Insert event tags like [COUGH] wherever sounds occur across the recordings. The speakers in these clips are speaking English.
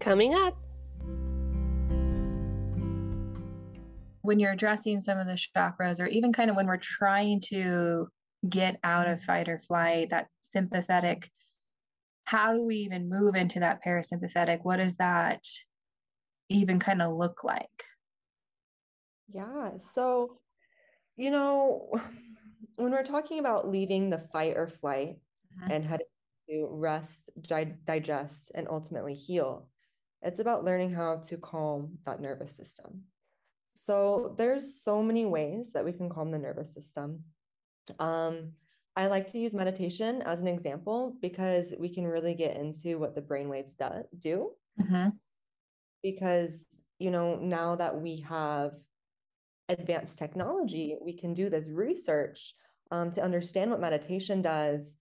Coming up. When you're addressing some of the chakras, or even kind of when we're trying to get out of fight or flight, that sympathetic, how do we even move into that parasympathetic? What does that even kind of look like? Yeah. So, you know, when we're talking about leaving the fight or flight mm-hmm. and heading to rest, di- digest, and ultimately heal, it's about learning how to calm that nervous system. So there's so many ways that we can calm the nervous system. Um, I like to use meditation as an example because we can really get into what the brainwaves do. do. Mm-hmm. Because you know now that we have advanced technology, we can do this research um, to understand what meditation does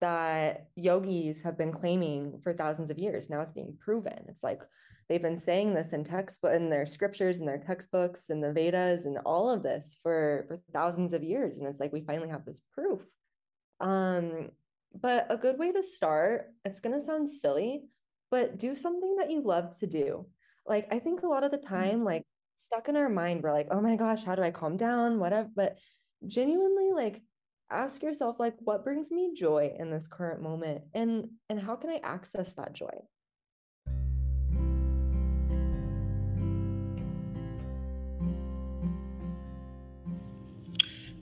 that yogis have been claiming for thousands of years. Now it's being proven. It's like they've been saying this in textbook in their scriptures and their textbooks and the Vedas and all of this for, for thousands of years. And it's like we finally have this proof. Um, but a good way to start, it's gonna sound silly, but do something that you love to do. Like I think a lot of the mm-hmm. time, like stuck in our mind, we're like, oh my gosh, how do I calm down? Whatever. But genuinely like ask yourself like what brings me joy in this current moment and and how can i access that joy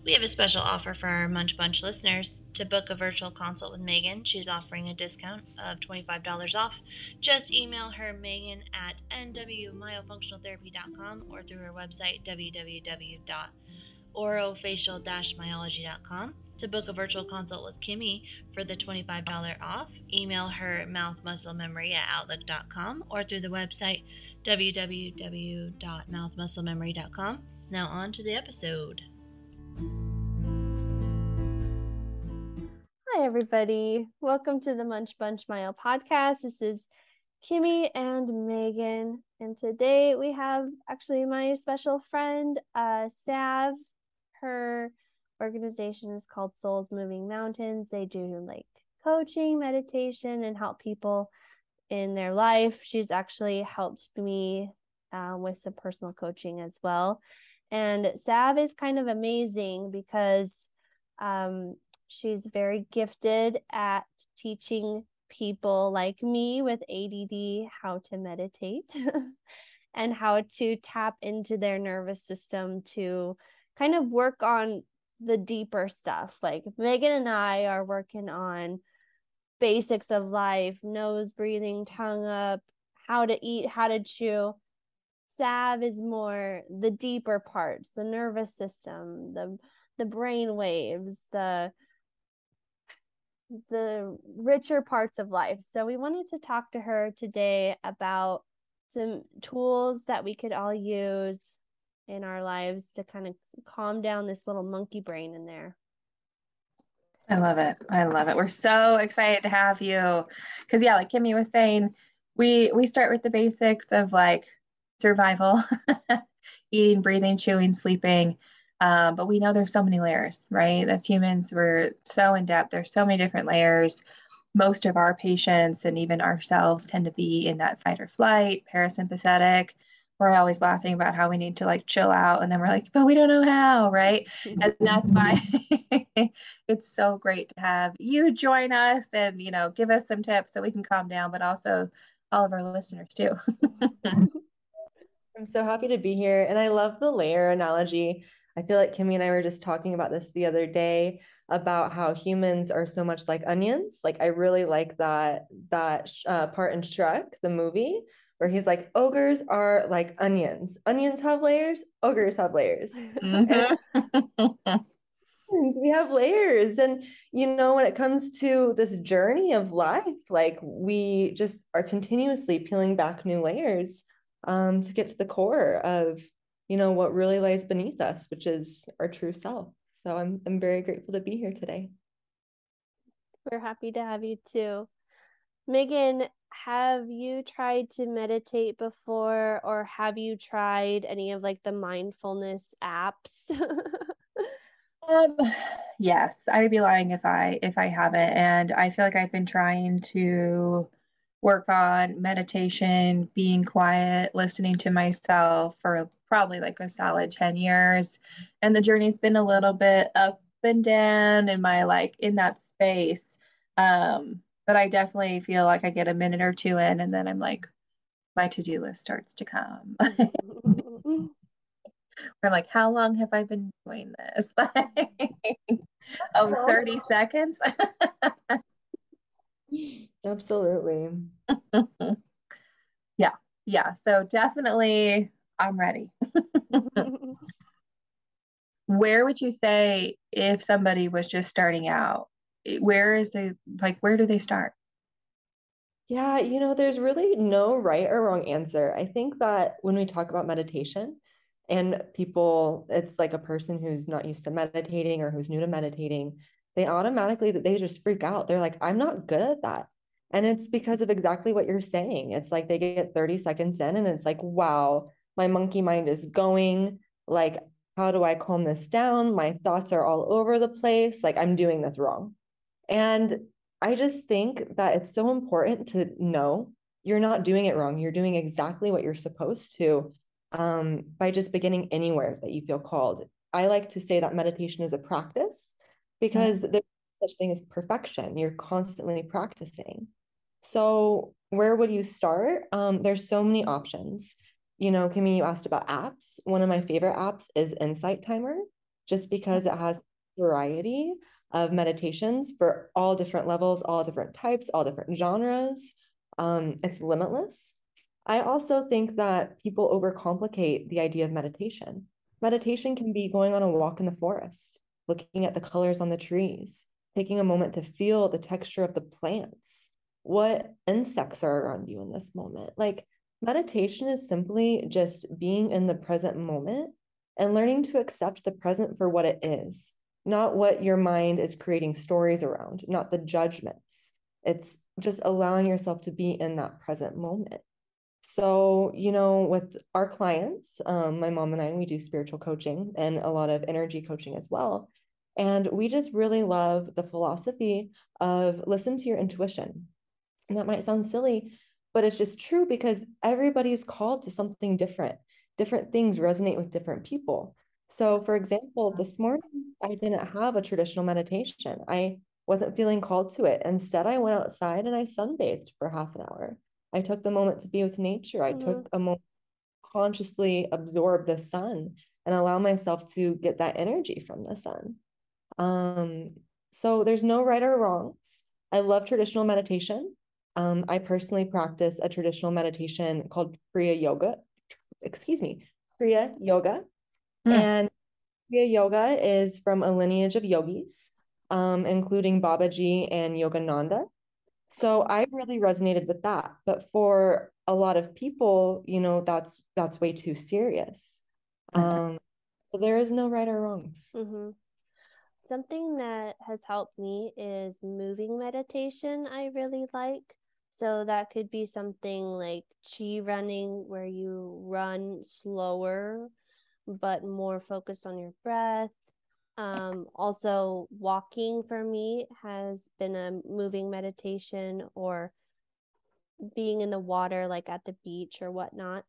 We have a special offer for our Munch Bunch listeners. To book a virtual consult with Megan, she's offering a discount of $25 off. Just email her Megan at nwmyofunctionaltherapy.com or through her website www orofacial-myology.com. To book a virtual consult with Kimi for the $25 off, email her mouthmusclememory at outlook.com or through the website www.mouthmusclememory.com. Now on to the episode. Hi, everybody. Welcome to the Munch Bunch Myo podcast. This is Kimi and Megan. And today we have actually my special friend, uh, Sav her organization is called Souls Moving Mountains. They do like coaching, meditation, and help people in their life. She's actually helped me um, with some personal coaching as well. And Sav is kind of amazing because um, she's very gifted at teaching people like me with ADD how to meditate [LAUGHS] and how to tap into their nervous system to kind of work on the deeper stuff. Like Megan and I are working on basics of life, nose breathing, tongue up, how to eat, how to chew. Sav is more the deeper parts, the nervous system, the the brain waves, the the richer parts of life. So we wanted to talk to her today about some tools that we could all use in our lives to kind of calm down this little monkey brain in there. I love it. I love it. We're so excited to have you. Cause yeah, like Kimi was saying, we we start with the basics of like survival, [LAUGHS] eating, breathing, chewing, sleeping. Um, but we know there's so many layers, right? As humans, we're so in depth. There's so many different layers. Most of our patients and even ourselves tend to be in that fight or flight, parasympathetic, we're always laughing about how we need to like chill out and then we're like but we don't know how right? [LAUGHS] And that's why [LAUGHS] it's so great to have you join us and you know give us some tips so we can calm down but also all of our listeners too. [LAUGHS] I'm so happy to be here and i love the layer analogy. I feel like Kimi and I were just talking about this the other day about how humans are so much like onions. Like I really like that that uh, part in Shrek, the movie, where he's like, ogres are like onions. Onions have layers, ogres have layers. Mm-hmm. [LAUGHS] we have layers. And, you know, when it comes to this journey of life, like we just are continuously peeling back new layers um, to get to the core of, you know, what really lies beneath us, which is our true self. So I'm, I'm very grateful to be here today. We're happy to have you too. Megan, have you tried to meditate before or have you tried any of like the mindfulness apps? [LAUGHS] um, [SIGHS] yes, I would be lying if I if I haven't and I feel like I've been trying to work on meditation, being quiet, listening to myself for probably like a solid 10 years. And the journey's been a little bit up and down in my like in that space. Um, but I definitely feel like I get a minute or two in and then I'm like, my to-do list starts to come. [LAUGHS] [LAUGHS] I'm like, how long have I been doing this? [LAUGHS] oh, 30 seconds. Absolutely. yeah. Yeah. So definitely I'm ready. where would you say if somebody was just starting out, Eh, where is they like where do they start? Yeah, you know, there's really no right or wrong answer. I think that when we talk about meditation and people, it's like a person who's not used to meditating or who's new to meditating, they automatically they just freak out. They're like, I'm not good at that. And it's because of exactly what you're saying. It's like they get 30 seconds in and it's like, wow, my monkey mind is going. Like, how do I calm this down? My thoughts are all over the place. Like, I'm doing this wrong. And I just think that it's so important to know you're not doing it wrong. You're doing exactly what you're supposed to um, by just beginning anywhere that you feel called. I like to say that meditation is a practice because mm-hmm. there's such thing as perfection. You're constantly practicing. So where would you start? Um, there's so many options. You know, Kimi, you asked about apps. One of my favorite apps is Insight Timer, just because it has variety of meditations for all different levels, all different types, all different genres. Um, it's limitless. I also think that people overcomplicate the idea of meditation. Meditation can be going on a walk in the forest, looking at the colors on the trees, taking a moment to feel the texture of the plants, what insects are around you in this moment. Like meditation is simply just being in the present moment and learning to accept the present for what it is, not what your mind is creating stories around, not the judgments. It's just allowing yourself to be in that present moment. So, you know, with our clients, um, my mom and I, we do spiritual coaching and a lot of energy coaching as well. And we just really love the philosophy of listen to your intuition. And that might sound silly, but it's just true because everybody's called to something different. Different things resonate with different people. So, for example, this morning I didn't have a traditional meditation. I wasn't feeling called to it. Instead, I went outside and I sunbathed for half an hour. I took the moment to be with nature. I mm-hmm. took a moment consciously absorb the sun and allow myself to get that energy from the sun. Um, so there's no right or wrongs. I love traditional meditation. Um, I personally practice a traditional meditation called Kriya Yoga. Excuse me, Kriya Yoga. Mm. And Kriya Yoga is from a lineage of yogis, um, including Babaji and Yogananda. So I really resonated with that. But for a lot of people, you know, that's that's way too serious. Um, so there is no right or wrongs. Mm-hmm. Something that has helped me is moving meditation. I really like. So that could be something like chi running, where you run slower but more focused on your breath. Um, also, walking for me has been a moving meditation or being in the water, like at the beach or whatnot.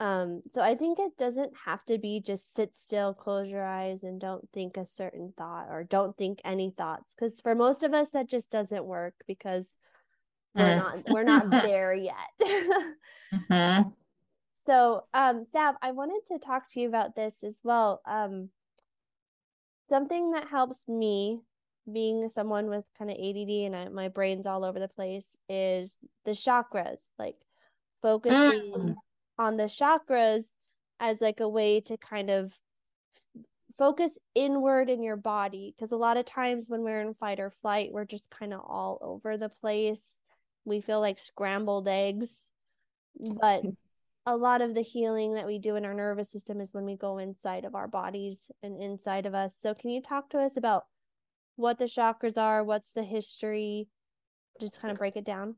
Um, so I think it doesn't have to be just sit still, close your eyes, and don't think a certain thought or don't think any thoughts. Because for most of us, that just doesn't work because we're mm. not we're not [LAUGHS] there yet. [LAUGHS] mm-hmm. So, um, Sav, I wanted to talk to you about this as well. Um, something that helps me being someone with kind of ADD and I, my brain's all over the place is the chakras, like focusing mm. on the chakras as like a way to kind of focus inward in your body because a lot of times when we're in fight or flight we're just kind of all over the place we feel like scrambled eggs but [LAUGHS] a lot of the healing that we do in our nervous system is when we go inside of our bodies and inside of us. So, can you talk to us about what the chakras are? What's the history? Just kind of break it down.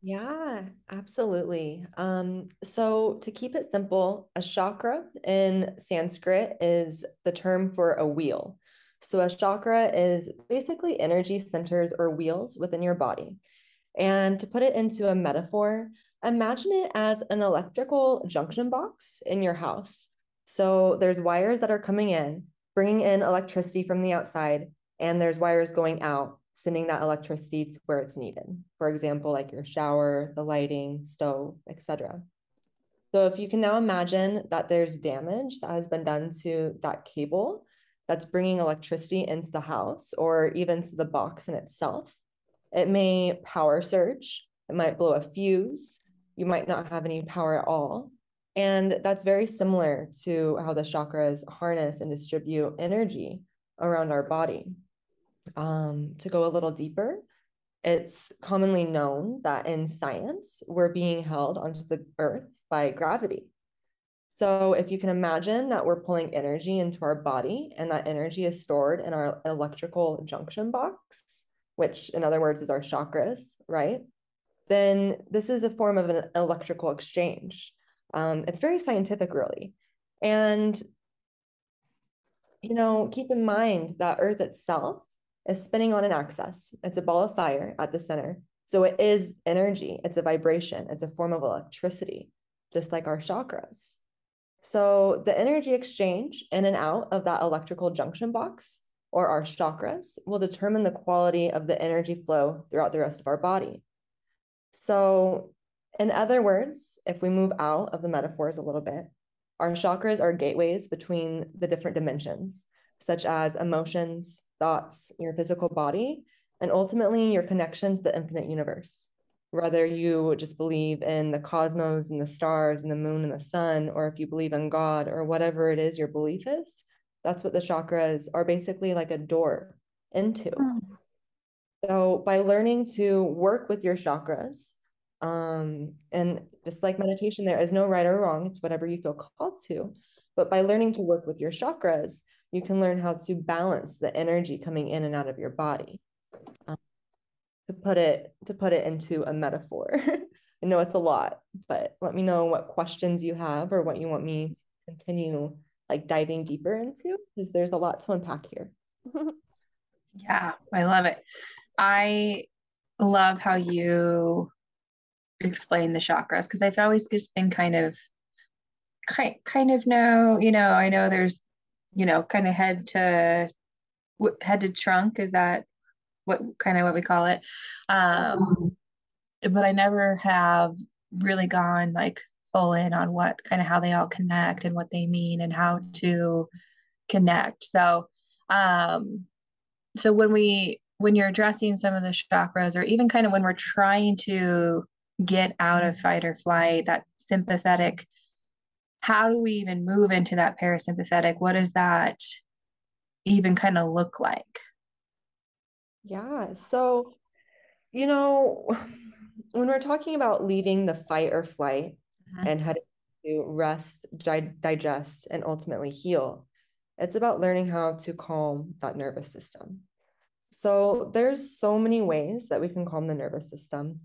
Yeah, absolutely. Um, so to keep it simple, a chakra in Sanskrit is the term for a wheel. So a chakra is basically energy centers or wheels within your body. And to put it into a metaphor, imagine it as an electrical junction box in your house. So there's wires that are coming in, bringing in electricity from the outside, and there's wires going out, sending that electricity to where it's needed. For example, like your shower, the lighting, stove, etc. So if you can now imagine that there's damage that has been done to that cable that's bringing electricity into the house or even to the box in itself, it may power surge, it might blow a fuse, you might not have any power at all. And that's very similar to how the chakras harness and distribute energy around our body. Um, to go a little deeper, it's commonly known that in science, we're being held onto the earth by gravity. So if you can imagine that we're pulling energy into our body and that energy is stored in our electrical junction box, which in other words is our chakras, right? Then this is a form of an electrical exchange. Um, it's very scientific, really. And, you know, keep in mind that Earth itself is spinning on an axis. It's a ball of fire at the center. So it is energy, it's a vibration, it's a form of electricity, just like our chakras. So the energy exchange in and out of that electrical junction box or our chakras will determine the quality of the energy flow throughout the rest of our body. So, in other words, if we move out of the metaphors a little bit, our chakras are gateways between the different dimensions, such as emotions, thoughts, your physical body, and ultimately your connection to the infinite universe. Whether you just believe in the cosmos and the stars and the moon and the sun, or if you believe in God or whatever it is your belief is, that's what the chakras are basically like a door into. Mm. So by learning to work with your chakras, um, and just like meditation, there is no right or wrong, it's whatever you feel called to. But by learning to work with your chakras, you can learn how to balance the energy coming in and out of your body. Um, to put it to put it into a metaphor. [LAUGHS] I know it's a lot, but let me know what questions you have or what you want me to continue like diving deeper into because there's a lot to unpack here. [LAUGHS] yeah, I love it. I love how you explain the chakras because I've always just been kind of kind kind of know, you know, I know there's you know, kind of head to head to trunk is that what kind of what we call it? Um but I never have really gone like full in on what kind of how they all connect and what they mean and how to connect. So um so when we when you're addressing some of the chakras or even kind of when we're trying to get out of fight or flight that sympathetic how do we even move into that parasympathetic? What does that even kind of look like? Yeah so you know when we're talking about leaving the fight or flight uh-huh. and heading to rest di- digest and ultimately heal it's about learning how to calm that nervous system so there's so many ways that we can calm the nervous system.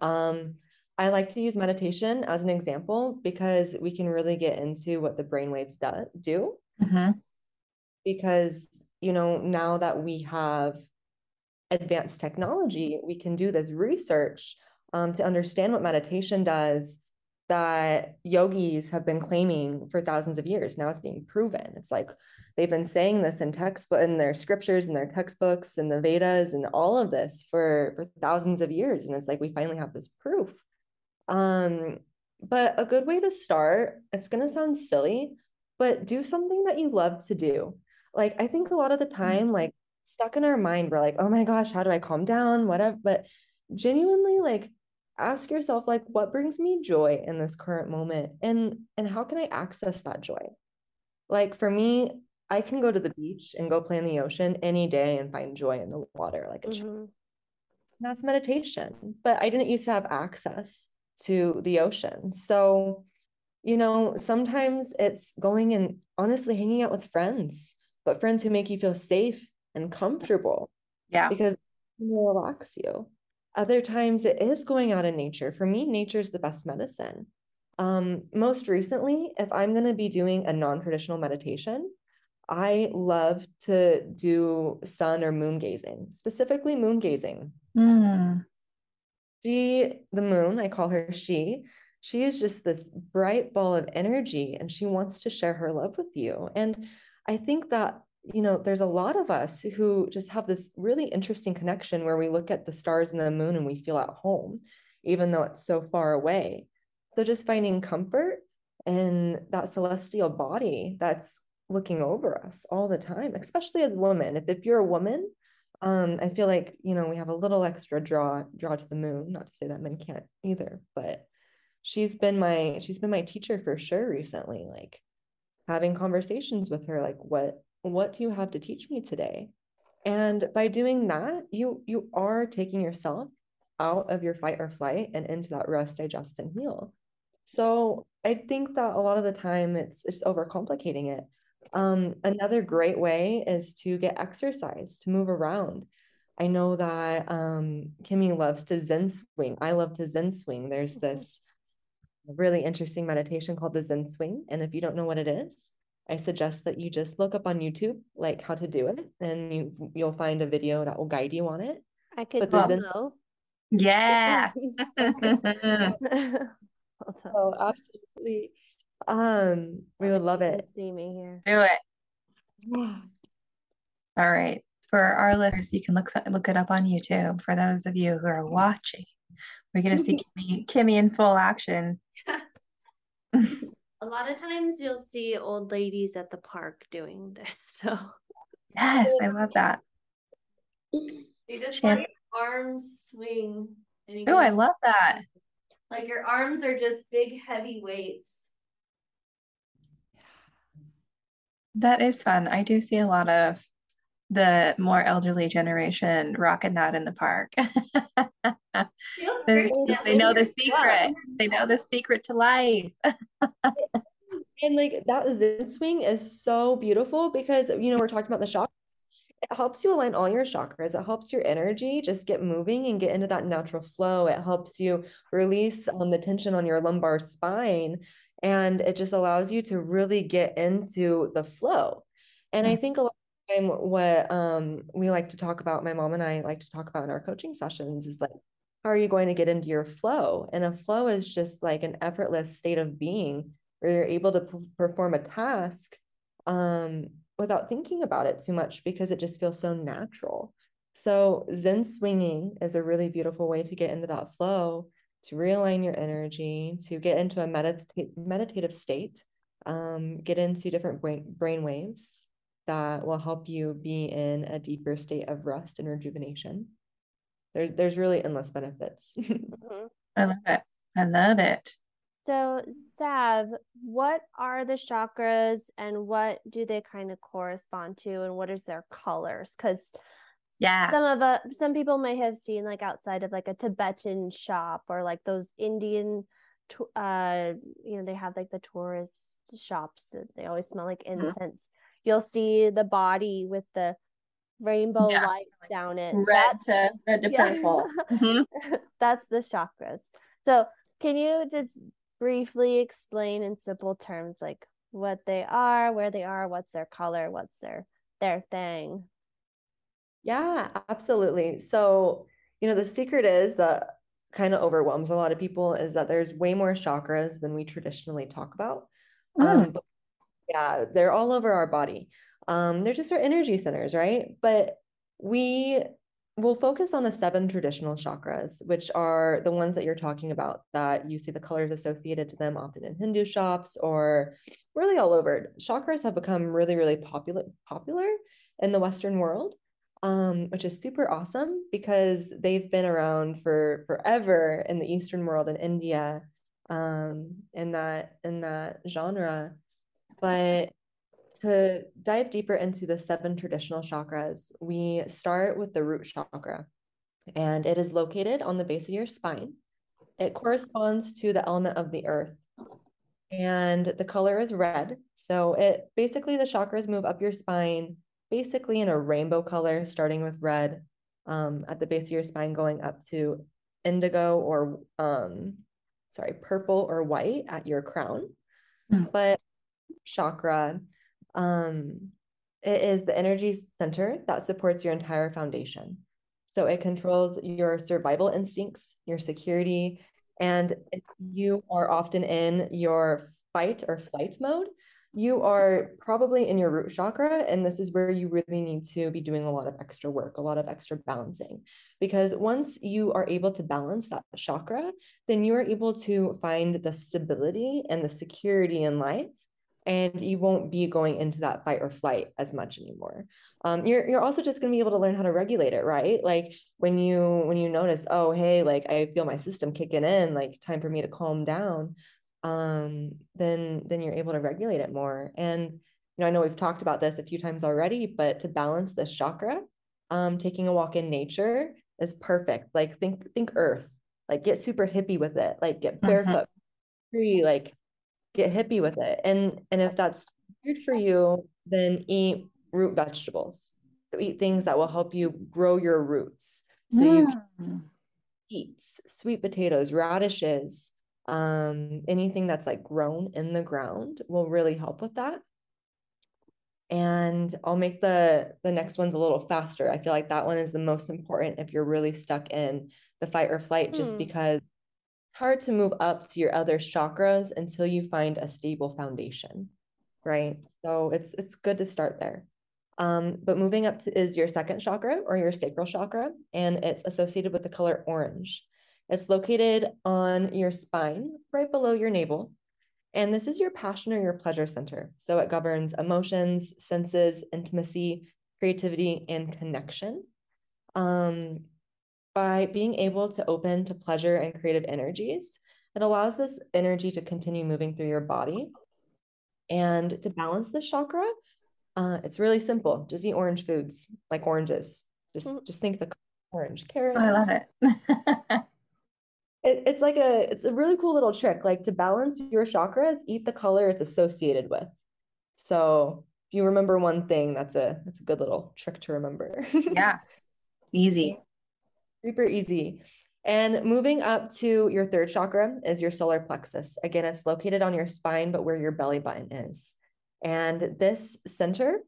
Um, I like to use meditation as an example because we can really get into what the brainwaves do. do. Mm-hmm. Because, you know, now that we have advanced technology, we can do this research um, to understand what meditation does that yogis have been claiming for thousands of years. Now it's being proven. It's like they've been saying this in textbook in their scriptures and their textbooks and the Vedas and all of this for, for thousands of years. And it's like we finally have this proof. Um, but a good way to start, it's gonna sound silly, but do something that you love to do. Like I think a lot of the mm-hmm. time, like stuck in our mind, we're like, oh my gosh, how do I calm down? Whatever. But genuinely, like ask yourself like what brings me joy in this current moment and and how can i access that joy? Like for me i can go to the beach and go play in the ocean any day and find joy in the water like a mm-hmm. that's meditation but i didn't used to have access to the ocean. So you know sometimes it's going and honestly hanging out with friends but friends who make you feel safe and comfortable yeah. because relax you other times it is going out in nature. For me, nature is the best medicine. Um, most recently, if I'm going to be doing a non traditional meditation, I love to do sun or moon gazing, specifically moon gazing. Mm. she, the moon, I call her she, she is just this bright ball of energy and she wants to share her love with you. And I think that, you know, there's a lot of us who just have this really interesting connection where we look at the stars and the moon and we feel at home, even though it's so far away. So just finding comfort in that celestial body that's looking over us all the time, especially as women. If, if you're a woman, um, I feel like, you know, we have a little extra draw draw to the moon. Not to say that men can't either, but she's been my she's been my teacher for sure recently. Like having conversations with her, like what what do you have to teach me today? And by doing that, you you are taking yourself out of your fight or flight and into that rest, digest, and heal. So I think that a lot of the time it's it's overcomplicating it. Um, another great way is to get exercise, to move around. I know that um, Kimi loves to Zen swing. I love to Zen swing. There's mm-hmm. this really interesting meditation called the Zen swing. And if you don't know what it is, I suggest that you just look up on YouTube like how to do it, and you you'll find a video that will guide you on it. I could Zen- Yeah. [LAUGHS] [LAUGHS] oh, absolutely. Um, we would love it. See me here. Do it. All right. For our listeners, you can look look it up on YouTube. For those of you who are watching, we're gonna see [LAUGHS] Kimi, Kimi in full action. A lot of times you'll see old ladies at the park doing this. [LAUGHS] So yes, I love that. You just Champ- let your arms swing. Oh, I love that. Like your arms are just big, heavy weights. That is fun. I do see a lot of the more elderly generation rocking that in the park. [LAUGHS] they know the secret. They know the secret to life. [LAUGHS] and like that Zen swing is so beautiful because you know we're talking about the chakras. It helps you align all your chakras. It helps your energy just get moving and get into that natural flow. It helps you release um, the tension on your lumbar spine and it just allows you to really get into the flow and i think a lot of time what um, we like to talk about my mom and i like to talk about in our coaching sessions is like how are you going to get into your flow? And a flow is just like an effortless state of being where you're able to p- perform a task um, without thinking about it too much because it just feels so natural. So zen swinging is a really beautiful way to get into that flow to realign your energy, to get into a medita- meditative state, um, get into different brain, brain waves that will help you be in a deeper state of rest and rejuvenation. There's there's really endless benefits. [LAUGHS] mm-hmm. I love it. I love it. So, Sav, what are the chakras and what do they kind of correspond to and what is their colors? Because yeah. Some of uh some people may have seen like outside of like a Tibetan shop or like those Indian uh you know they have like the tourist shops that they always smell like mm-hmm. incense. Mm-hmm. You'll see the body with the rainbow yeah. light down it. Red That's, to red to yeah. purple. [LAUGHS] Mm-hmm. [LAUGHS] That's the chakras. So can you just briefly explain in simple terms like what they are, where they are, what's their color, what's their their thing? Yeah, absolutely. So, you know, the secret is that kind of overwhelms a lot of people is that there's way more chakras than we traditionally talk about. Mm. Um, but yeah, they're all over our body. Um, they're just our energy centers, right? But we will focus on the seven traditional chakras, which are the ones that you're talking about that you see the colors associated to them often in Hindu shops or really all over. Chakras have become really, really popular popular in the Western world um, which is super awesome because they've been around for forever in the Eastern world in India, um, in that in that genre. But to dive deeper into the seven traditional chakras, we start with the root chakra, and it is located on the base of your spine. It corresponds to the element of the earth. And the color is red. So it basically the chakras move up your spine basically in a rainbow color, starting with red um, at the base of your spine, going up to indigo or, um, sorry, purple or white at your crown. Mm. But chakra, um, it is the energy center that supports your entire foundation. So it controls your survival instincts, your security, and if you are often in your fight or flight mode, you are probably in your root chakra. And this is where you really need to be doing a lot of extra work, a lot of extra balancing. Because once you are able to balance that chakra, then you are able to find the stability and the security in life and you won't be going into that fight or flight as much anymore. Um, you're you're also just going to be able to learn how to regulate it, right? Like when you when you notice, oh hey, like I feel my system kicking in, like time for me to calm down um, then then you're able to regulate it more. And you know, I know we've talked about this a few times already, but to balance this chakra, um, taking a walk in nature is perfect. Like think think Earth, like get super hippie with it, like get mm-hmm. barefoot, mm-hmm. free, like get hippie with it. And and if that's weird for you, then eat root vegetables. So eat things that will help you grow your roots. So mm. you eat sweet potatoes, radishes, um, anything that's like grown in the ground will really help with that. And I'll make the the next ones a little faster. I feel like that one is the most important if you're really stuck in the fight or flight, just hmm. because hard to move up to your other chakras until you find a stable foundation, right? So it's it's good to start there. Um, but moving up to is your second chakra or your sacral chakra, and it's associated with the color orange. It's located on your spine, right below your navel. And this is your passion or your pleasure center. So it governs emotions, senses, intimacy, creativity, and connection. Um, by being able to open to pleasure and creative energies, it allows this energy to continue moving through your body. And to balance this chakra, uh, it's really simple. Just eat orange foods, like oranges. Just, mm. just think the orange carrots. Oh, I love it. [LAUGHS] it, it's like a it's a really cool little trick like to balance your chakras eat the color it's associated with so if you remember one thing that's a that's a good little trick to remember [LAUGHS] yeah easy super easy and moving up to your third chakra is your solar plexus again it's located on your spine but where your belly button is and this center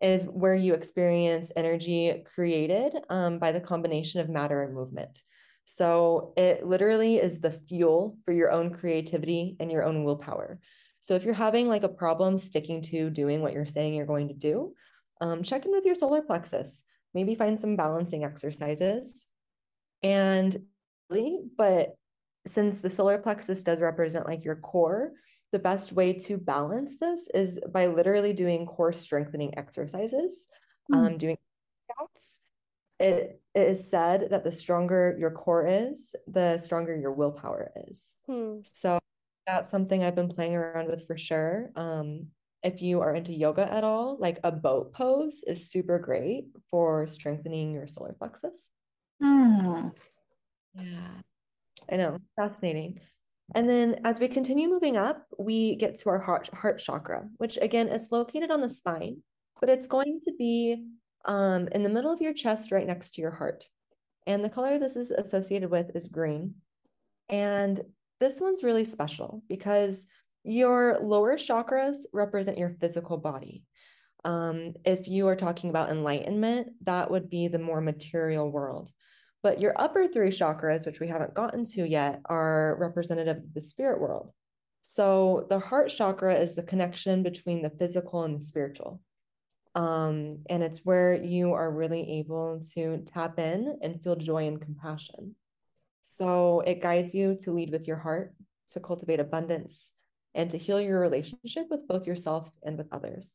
is where you experience energy created um, by the combination of matter and movement so it literally is the fuel for your own creativity and your own willpower. So if you're having like a problem sticking to doing what you're saying you're going to do, um, check in with your solar plexus. Maybe find some balancing exercises. And but since the solar plexus does represent like your core, the best way to balance this is by literally doing core strengthening exercises, mm. um, doing workouts it, it is said that the stronger your core is, the stronger your willpower is. Hmm. So that's something I've been playing around with for sure. Um, if you are into yoga at all, like a boat pose is super great for strengthening your solar plexus. Hmm. Yeah, I know, fascinating. And then as we continue moving up, we get to our heart, heart chakra, which again is located on the spine, but it's going to be um, in the middle of your chest, right next to your heart. And the color this is associated with is green. And this one's really special because your lower chakras represent your physical body. Um, if you are talking about enlightenment, that would be the more material world. But your upper three chakras, which we haven't gotten to yet, are representative of the spirit world. So the heart chakra is the connection between the physical and the spiritual. Um, and it's where you are really able to tap in and feel joy and compassion. So it guides you to lead with your heart, to cultivate abundance, and to heal your relationship with both yourself and with others.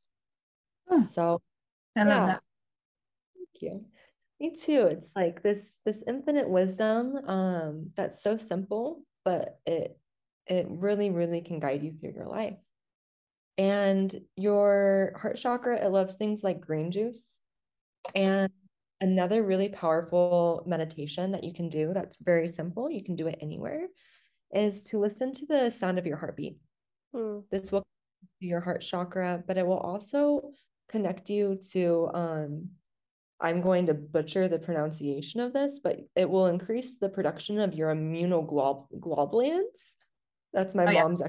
Hmm. So I yeah. That. Thank you. Me too. It's like this this infinite wisdom um that's so simple, but it it really, really can guide you through your life. And your heart chakra, it loves things like green juice. And another really powerful meditation that you can do that's very simple, you can do it anywhere, is to listen to the sound of your heartbeat. Hmm. This will your heart chakra, but it will also connect you to um I'm going to butcher the pronunciation of this, but it will increase the production of your immunoglobulins. That's my oh, mom's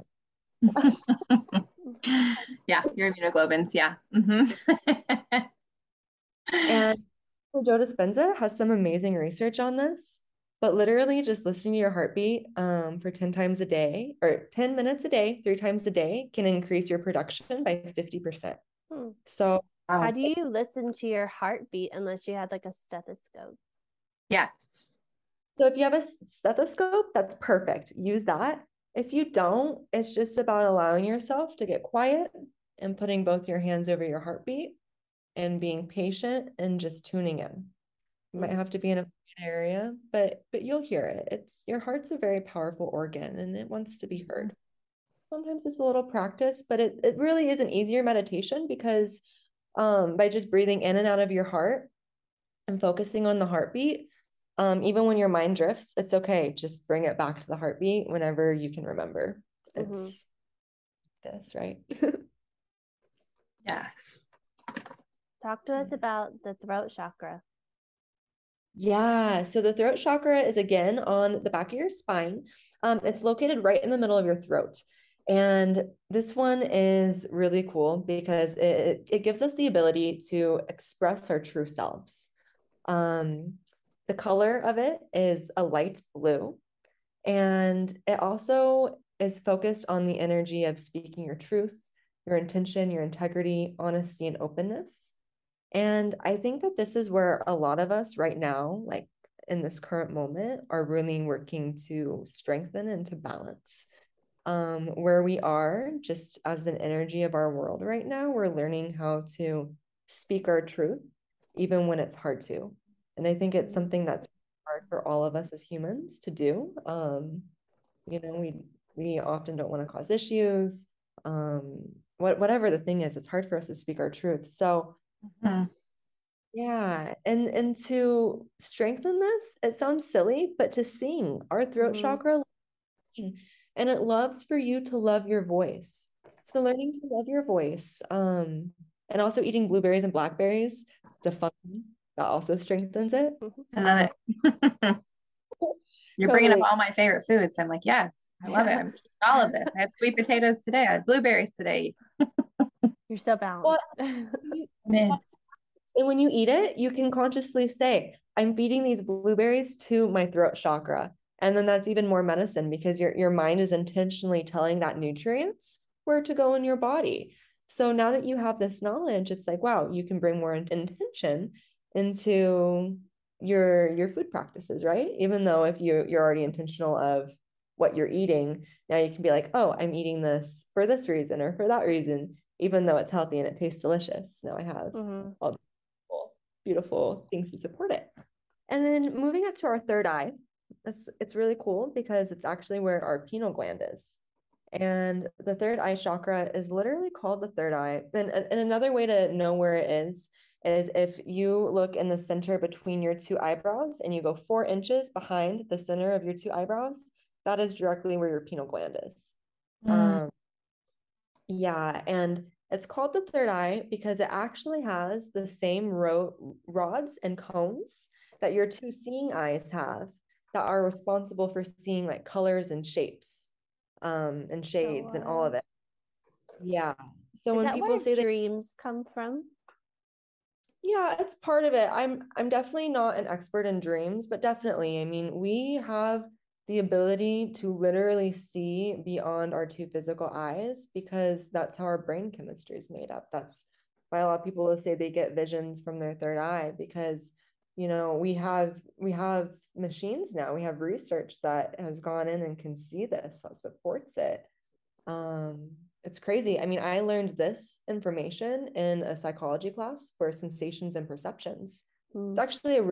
yeah. [LAUGHS] yeah, your immunoglobins. Yeah. Mm-hmm. [LAUGHS] and Joe Dispenza has some amazing research on this, but literally just listening to your heartbeat um, for 10 times a day or 10 minutes a day, three times a day can increase your production by 50%. Hmm. So, how do you listen to your heartbeat unless you had like a stethoscope? Yes. So, if you have a stethoscope, that's perfect. Use that. If you don't, it's just about allowing yourself to get quiet and putting both your hands over your heartbeat and being patient and just tuning in. You might mm. have to be in a area, but but you'll hear it. It's your heart's a very powerful organ and it wants to be mm-hmm. heard. Sometimes it's a little practice, but it, it really is an easier meditation because um, by just breathing in and out of your heart and focusing on the heartbeat, um, even when your mind drifts, it's okay. Just bring it back to the heartbeat whenever you can remember. It's mm-hmm. this, right? [LAUGHS] yes. Talk to us about the throat chakra. Yeah, so the throat chakra is again on the back of your spine. Um, it's located right in the middle of your throat. And this one is really cool because it, it gives us the ability to express our true selves. Um, the color of it is a light blue. And it also is focused on the energy of speaking your truth, your intention, your integrity, honesty, and openness. And I think that this is where a lot of us right now, like in this current moment, are really working to strengthen and to balance. Um, where we are, just as an energy of our world right now, we're learning how to speak our truth, even when it's hard to. And I think it's something that's hard for all of us as humans to do. Um, you know, we we often don't want to cause issues. Um, what whatever the thing is, it's hard for us to speak our truth. So Mm-hmm. Yeah, and and to strengthen this, it sounds silly, but to sing our throat mm-hmm. chakra, and it loves for you to love your voice. So learning to love your voice, um, and also eating blueberries and blackberries, it's a fun that also strengthens it. I love it. [LAUGHS] You're bringing up all my favorite foods. I'm like, yes, I love yeah. it. I'm eating all of this. I had sweet potatoes today. I had blueberries today. You're so balanced. Well, [LAUGHS] and when you eat it, you can consciously say, I'm feeding these blueberries to my throat chakra. And then that's even more medicine because your, your mind is intentionally telling that nutrients where to go in your body. So now that you have this knowledge, it's like, wow, you can bring more intention into your your food practices, right? Even though if you you're already intentional of what you're eating, now you can be like, oh, I'm eating this for this reason or for that reason even though it's healthy and it tastes delicious. Now I have mm-hmm. all beautiful, beautiful things to support it. And then moving up to our third eye, it's, it's really cool because it's actually where our pineal gland is. And the third eye chakra is literally called the third eye. And, and another way to know where it is is if you look in the center between your two eyebrows and you go four inches behind the center of your two eyebrows, that is directly where your pineal gland is. Mm. Um, yeah, and it's called the third eye because it actually has the same ro- rods and cones that your two seeing eyes have that are responsible for seeing like colors and shapes um and oh, shades oh, wow. and all of it. Yeah. So Is when people say that dreams that, come from? Yeah, it's part of it. I'm I'm definitely not an expert in dreams, but definitely, I mean, we have the ability to literally see beyond our two physical eyes because that's how our brain chemistry is made up. That's why a lot of people will say they get visions from their third eye because you know we have we have machines now. We have research that has gone in and can see this that supports it. Um it's crazy. I mean i learned this information in a psychology class for sensations and perceptions. Mm. it's actually a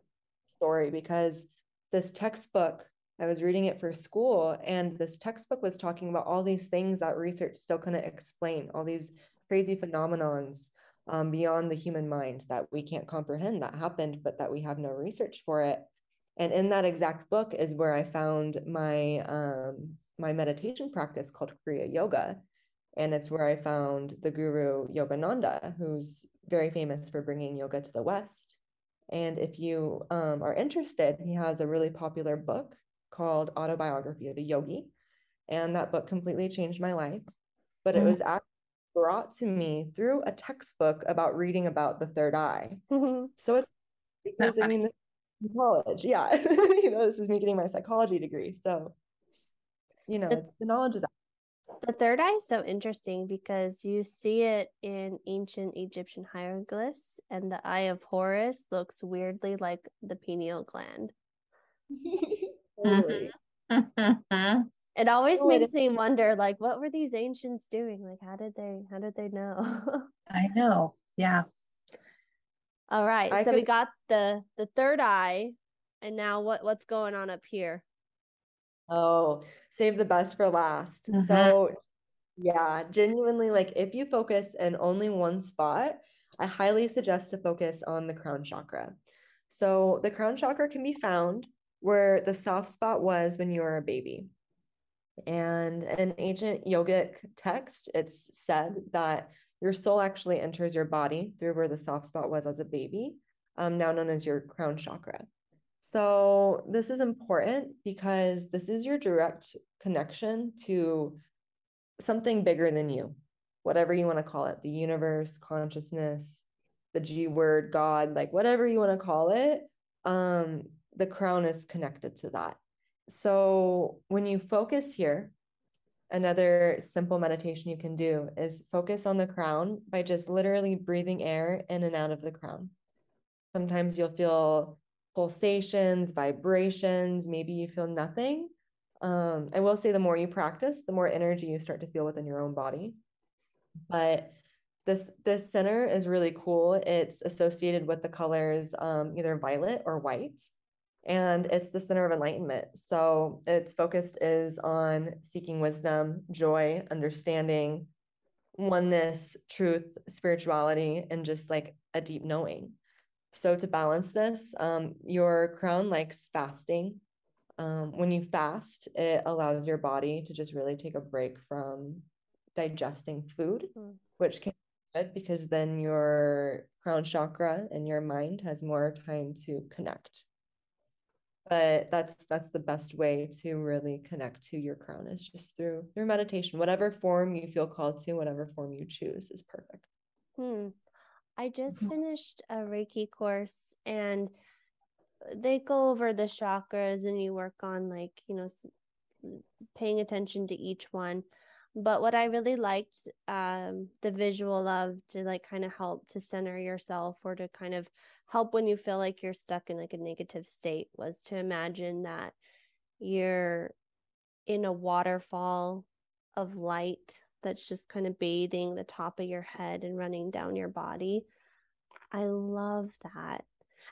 story because this textbook I was reading it for school, and this textbook was talking about all these things that research still couldn't explain, all these crazy phenomenons um, beyond the human mind that we can't comprehend that happened, but that we have no research for it. And in that exact book is where I found my um, my meditation practice called Kriya Yoga, and it's where I found the guru Yogananda, who's very famous for bringing yoga to the West. And if you um, are interested, he has a really popular book called Autobiography of a Yogi. And that book completely changed my life. But mm-hmm. it was actually brought to me through a textbook about reading about the third eye. Mm-hmm. So it's because I mean, college, yeah, [LAUGHS] you know, this is me getting my psychology degree, so you know, the, the knowledge is. out. The third eye is so interesting because you see it in ancient Egyptian hieroglyphs, and the eye of Horus looks weirdly like the pineal gland. [LAUGHS] totally. [LAUGHS] It always oh, makes me wonder, like, what were these ancients doing? Like, how did they, how did they know? [LAUGHS] I know. Yeah. All right. I so could... we got the the third eye, and now what what's going on up here? Oh, save the best for last. Mm-hmm. So, yeah, genuinely, like, if you focus in only one spot, I highly suggest to focus on the crown chakra. So, the crown chakra can be found where the soft spot was when you were a baby. And in ancient yogic text, it's said that your soul actually enters your body through where the soft spot was as a baby, um, now known as your crown chakra. So, this is important because this is your direct connection to something bigger than you, whatever you want to call it the universe, consciousness, the G word, God, like whatever you want to call it. Um, the crown is connected to that. So when you focus here, another simple meditation you can do is focus on the crown by just literally breathing air in and out of the crown. Sometimes you'll feel pulsations, vibrations, maybe you feel nothing. Um, I will say the more you practice, the more energy you start to feel within your own body. But this this center is really cool. It's associated with the colors um, either violet or white and it's the center of enlightenment. So its focus is on seeking wisdom, joy, understanding, oneness, truth, spirituality, and just like a deep knowing. So to balance this, um, your crown likes fasting. Um, when you fast, it allows your body to just really take a break from digesting food, mm. which can be good because then your crown chakra and your mind has more time to connect but that's that's the best way to really connect to your crown is just through through meditation. Whatever form you feel called to whatever form you choose is perfect. Hmm. I just mm-hmm. finished a reiki course and they go over the chakras and you work on like you know paying attention to each one but what i really liked um the visual of to like kind of help to center yourself or to kind of help when you feel like you're stuck in like a negative state was to imagine that you're in a waterfall of light that's just kind of bathing the top of your head and running down your body. I love that.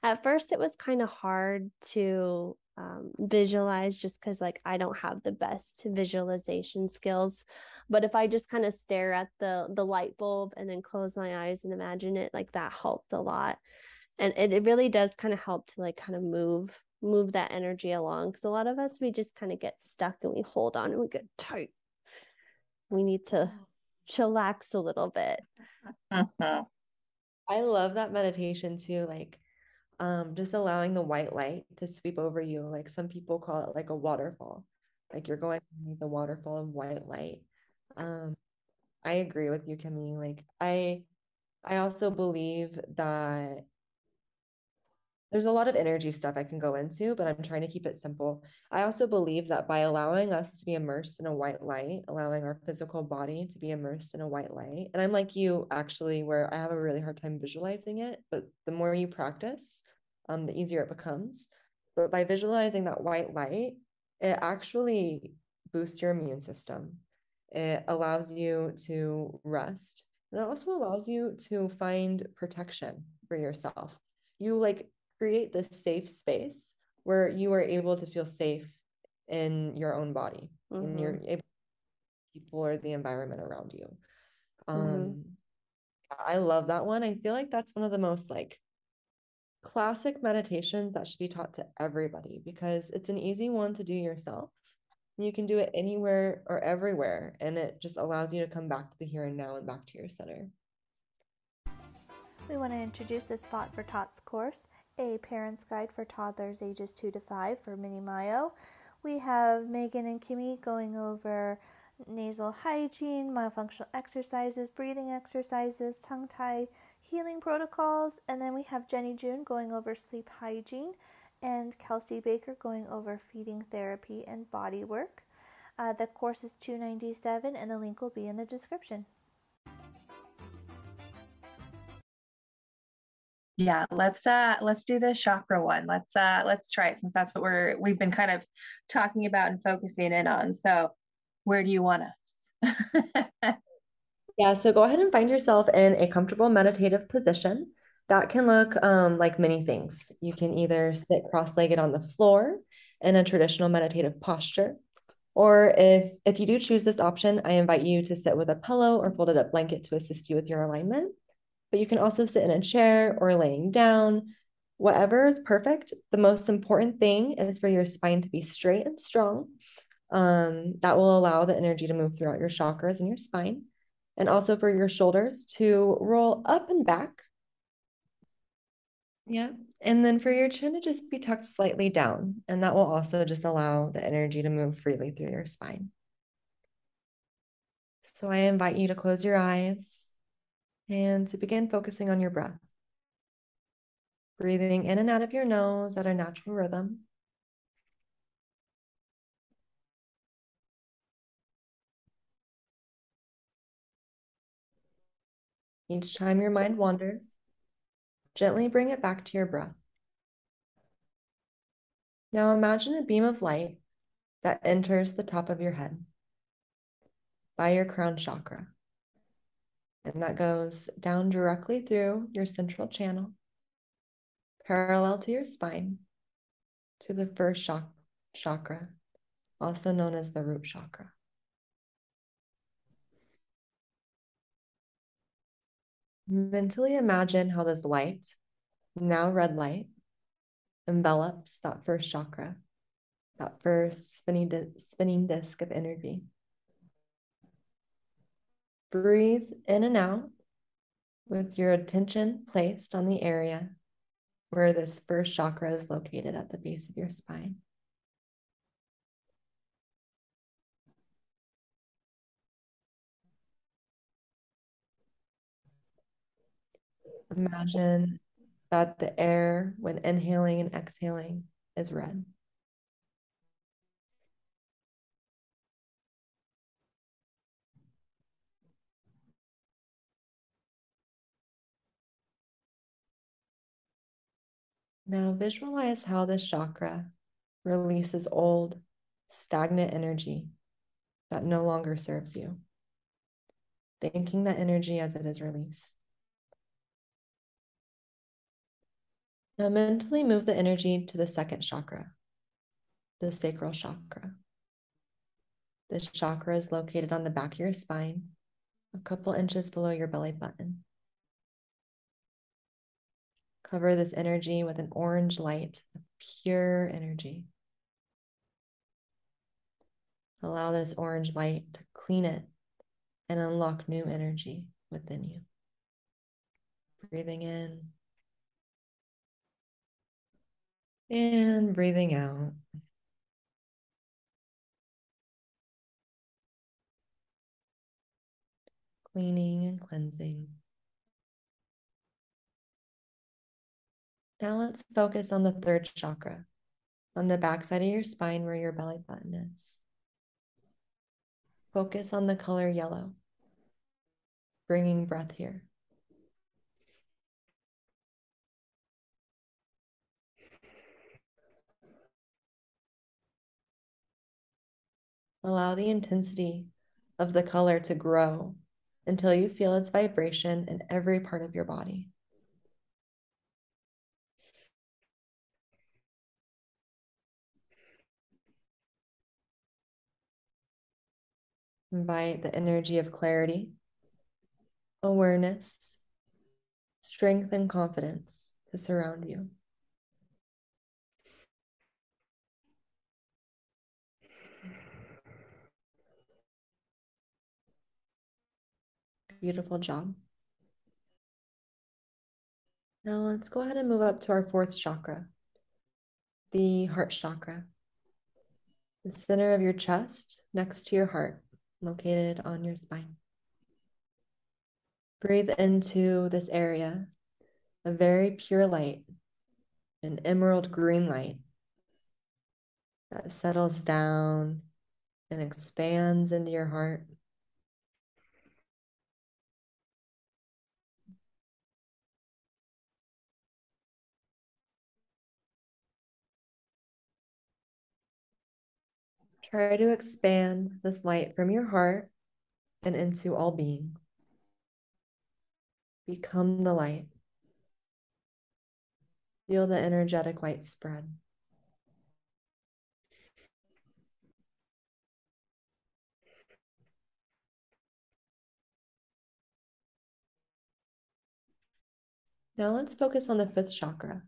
At first, it was kind of hard to um, visualize just because, like, I don't have the best visualization skills. But if I just kind of stare at the the light bulb and then close my eyes and imagine it, like that helped a lot and it, it really does kind of help to like kind of move move that energy along because a lot of us we just kind of get stuck and we hold on and we get tight we need to chillax a little bit mm-hmm. [LAUGHS] i love that meditation too like um just allowing the white light to sweep over you like some people call it like a waterfall. Like you're going the waterfall of white light. Um i agree with you Kimi. Like i i also believe that there's a lot of energy stuff I can go into, but I'm trying to keep it simple. I also believe that by allowing us to be immersed in a white light, allowing our physical body to be immersed in a white light, and I'm like you actually, where I have a really hard time visualizing it, but the more you practice, um, the easier it becomes. But by visualizing that white light, it actually boosts your immune system. It allows you to rest. And it also allows you to find protection for yourself. You like create this safe space where you are able to feel safe in your own body mm-hmm. and you're able people or the environment around you mm-hmm. um mm-hmm. i love that one i feel like that's one of the most like classic meditations that should be taught to everybody because it's an easy one to do yourself you can do it anywhere or everywhere and it just allows you to come back to the here and now and back to your center we want to introduce the spot for Tots course a parent's guide for toddlers ages 2 to 5 for Mini Myo. We have Megan and Kimi going over nasal hygiene, myofunctional exercises, breathing exercises, tongue tie healing protocols, and then we have Jenny June going over sleep hygiene and Kelsey Baker going over feeding therapy and body work. Uh, the course is 297 and the link will be in the description. Yeah, let's uh let's do the chakra one. Let's uh let's try it since that's what we're we've been kind of talking about and focusing in on. So, where do you want us? [LAUGHS] yeah, so go ahead and find yourself in a comfortable meditative position. That can look um, like many things. You can either sit cross-legged on the floor in a traditional meditative posture, or if if you do choose this option, I invite you to sit with a pillow or folded up blanket to assist you with your alignment but you can also sit in a chair or laying down. Whatever is perfect. The most important thing is for your spine to be straight and strong. Um, that will allow the energy to move throughout your chakras and your spine. And also for your shoulders to roll up and back. Yeah. And then for your chin to just be tucked slightly down. And that will also just allow the energy to move freely through your spine. So I invite you to close your eyes and to begin focusing on your breath. Breathing in and out of your nose at a natural rhythm. Each time your mind wanders, gently bring it back to your breath. Now imagine a beam of light that enters the top of your head by your crown chakra. And that goes down directly through your central channel, parallel to your spine, to the first chakra, also known as the root chakra. Mentally imagine how this light, now red light, envelops that first chakra, that first spinning, di spinning disk of energy. Breathe in and out with your attention placed on the area where this first chakra is located at the base of your spine. Imagine that the air, when inhaling and exhaling, is red. Now visualize how this chakra releases old, stagnant energy that no longer serves you. Thanking that energy as it is released. Now mentally move the energy to the second chakra, the sacral chakra. This chakra is located on the back of your spine, a couple inches below your belly button. Cover this energy with an orange light, pure energy. Allow this orange light to clean it and unlock new energy within you. Breathing in and breathing out. Cleaning and cleansing. Now let's focus on the third chakra, on the backside of your spine where your belly button is. Focus on the color yellow, bringing breath here. Allow the intensity of the color to grow until you feel its vibration in every part of your body. Invite the energy of clarity, awareness, strength, and confidence to surround you. Beautiful job. Now let's go ahead and move up to our fourth chakra, the heart chakra, the center of your chest next to your heart located on your spine. Breathe into this area, a very pure light, an emerald green light that settles down and expands into your heart. Try to expand this light from your heart and into all being. Become the light. Feel the energetic light spread. Now let's focus on the fifth chakra,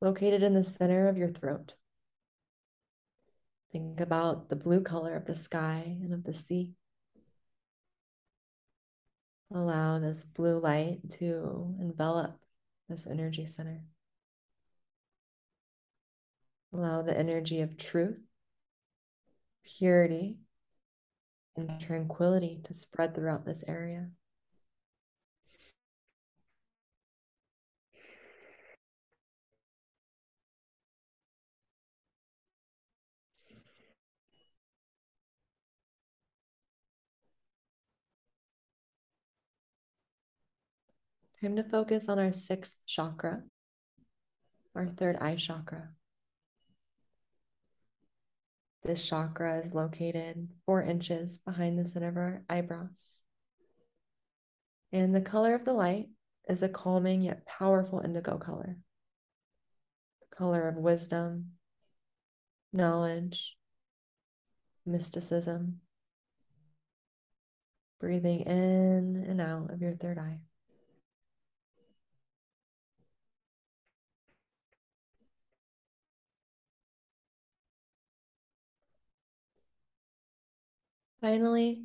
located in the center of your throat. Think about the blue color of the sky and of the sea. Allow this blue light to envelop this energy center. Allow the energy of truth, purity, and tranquility to spread throughout this area. Time to focus on our sixth chakra, our third eye chakra. This chakra is located four inches behind the center of our eyebrows. And the color of the light is a calming yet powerful indigo color. The color of wisdom, knowledge, mysticism. Breathing in and out of your third eye. Finally,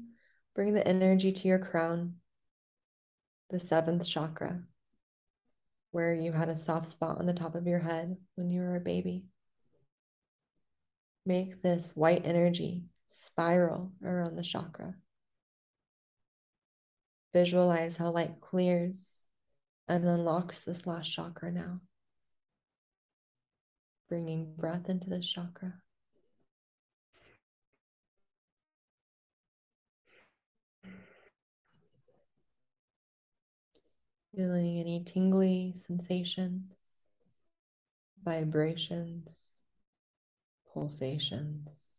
bring the energy to your crown, the seventh chakra, where you had a soft spot on the top of your head when you were a baby. Make this white energy spiral around the chakra. Visualize how light clears and unlocks this last chakra now. Bringing breath into this chakra. Feeling any tingly sensations, vibrations, pulsations.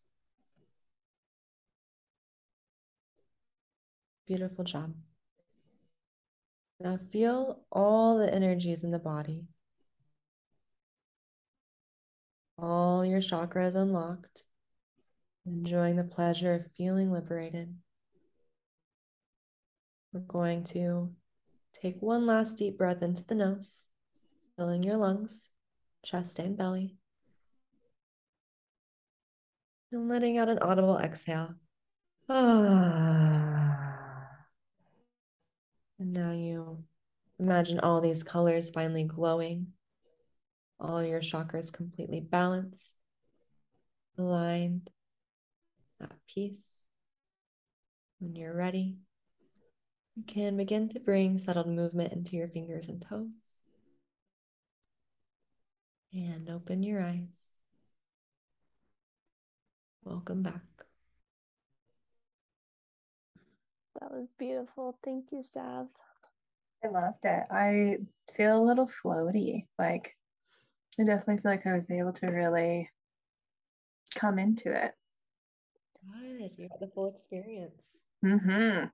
Beautiful job. Now feel all the energies in the body. All your chakras unlocked, enjoying the pleasure of feeling liberated. We're going to Take one last deep breath into the nose, filling your lungs, chest, and belly. And letting out an audible exhale. Ah. [SIGHS] And now you imagine all these colors finally glowing, all your chakras completely balanced, aligned, at peace. When you're ready, you can begin to bring settled movement into your fingers and toes. And open your eyes. Welcome back. That was beautiful. Thank you, Sav. I loved it. I feel a little floaty. Like, I definitely feel like I was able to really come into it. Good. You had the full experience. Mm-hmm.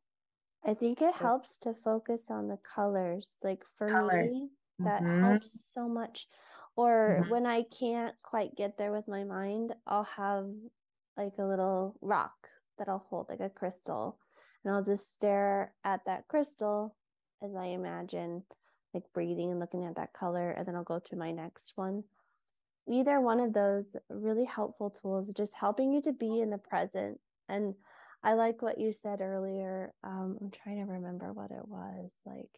I think it helps to focus on the colors. Like for Colors. me, that Mhm. helps so much. Or Mhm. when I can't quite get there with my mind, I'll have like a little rock that I'll hold, like a crystal, and I'll just stare at that crystal as I imagine like breathing and looking at that color, and then I'll go to my next one. Either one of those really helpful tools, just helping you to be in the present. And I like what you said earlier. Um, I'm trying to remember what it was like.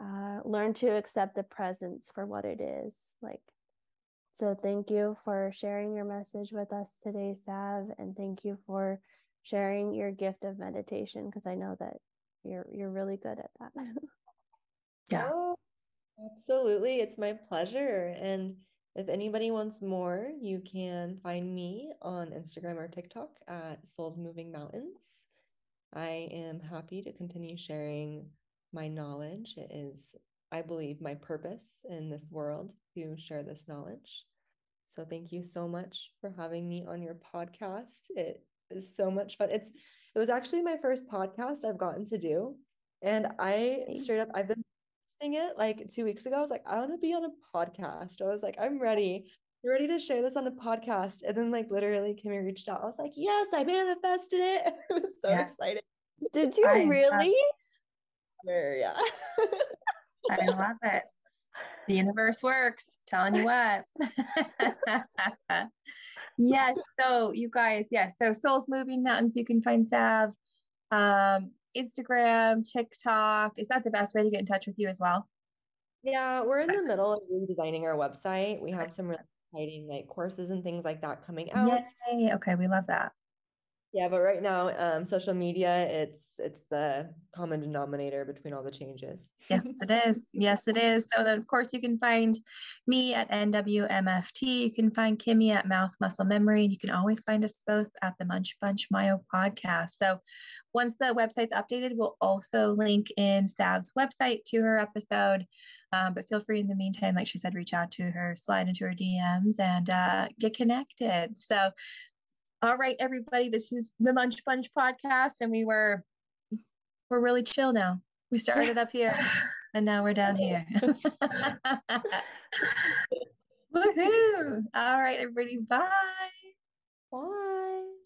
Uh, learn to accept the presence for what it is. Like, so thank you for sharing your message with us today, Sav, and thank you for sharing your gift of meditation because I know that you're you're really good at that. [LAUGHS] yeah. Oh, absolutely. It's my pleasure. And if anybody wants more, you can find me on Instagram or TikTok at Souls Moving Mountains. I am happy to continue sharing my knowledge. It is, I believe, my purpose in this world to share this knowledge. So thank you so much for having me on your podcast. It is so much fun. It's it was actually my first podcast I've gotten to do. And I straight up I've been posting it like two weeks ago. I was like, I want to be on a podcast. I was like, I'm ready. You're ready to share this on a podcast. And then like literally Kimi reached out. I was like, yes, I manifested it. [LAUGHS] I was so Yeah. excited. Did you I have- really? Yeah. I love it. The universe works. Telling you what. [LAUGHS] yes. So you guys, yes. So Souls Moving Mountains, you can find Sav, um, Instagram, TikTok. Is that the best way to get in touch with you as well? Yeah, we're in the middle of redesigning our website. We have some really exciting like courses and things like that coming out. Yay. Okay, we love that. Yeah, but right now, um, social media, it's it's the common denominator between all the changes. Yes, it is. Yes, it is. So then, of course, you can find me at NWMFT. You can find Kimi at Mouth Muscle Memory, and you can always find us both at the Munch Bunch Myo podcast. So once the website's updated, we'll also link in Sav's website to her episode. Um, but feel free in the meantime, like she said, reach out to her, slide into her DMs, and uh, get connected. So, all right, everybody, this is the Munch Bunch podcast, and we were we're really chill now. We started up here [LAUGHS] and now we're down here. [LAUGHS] [LAUGHS] Woohoo! All right, everybody, bye. Bye.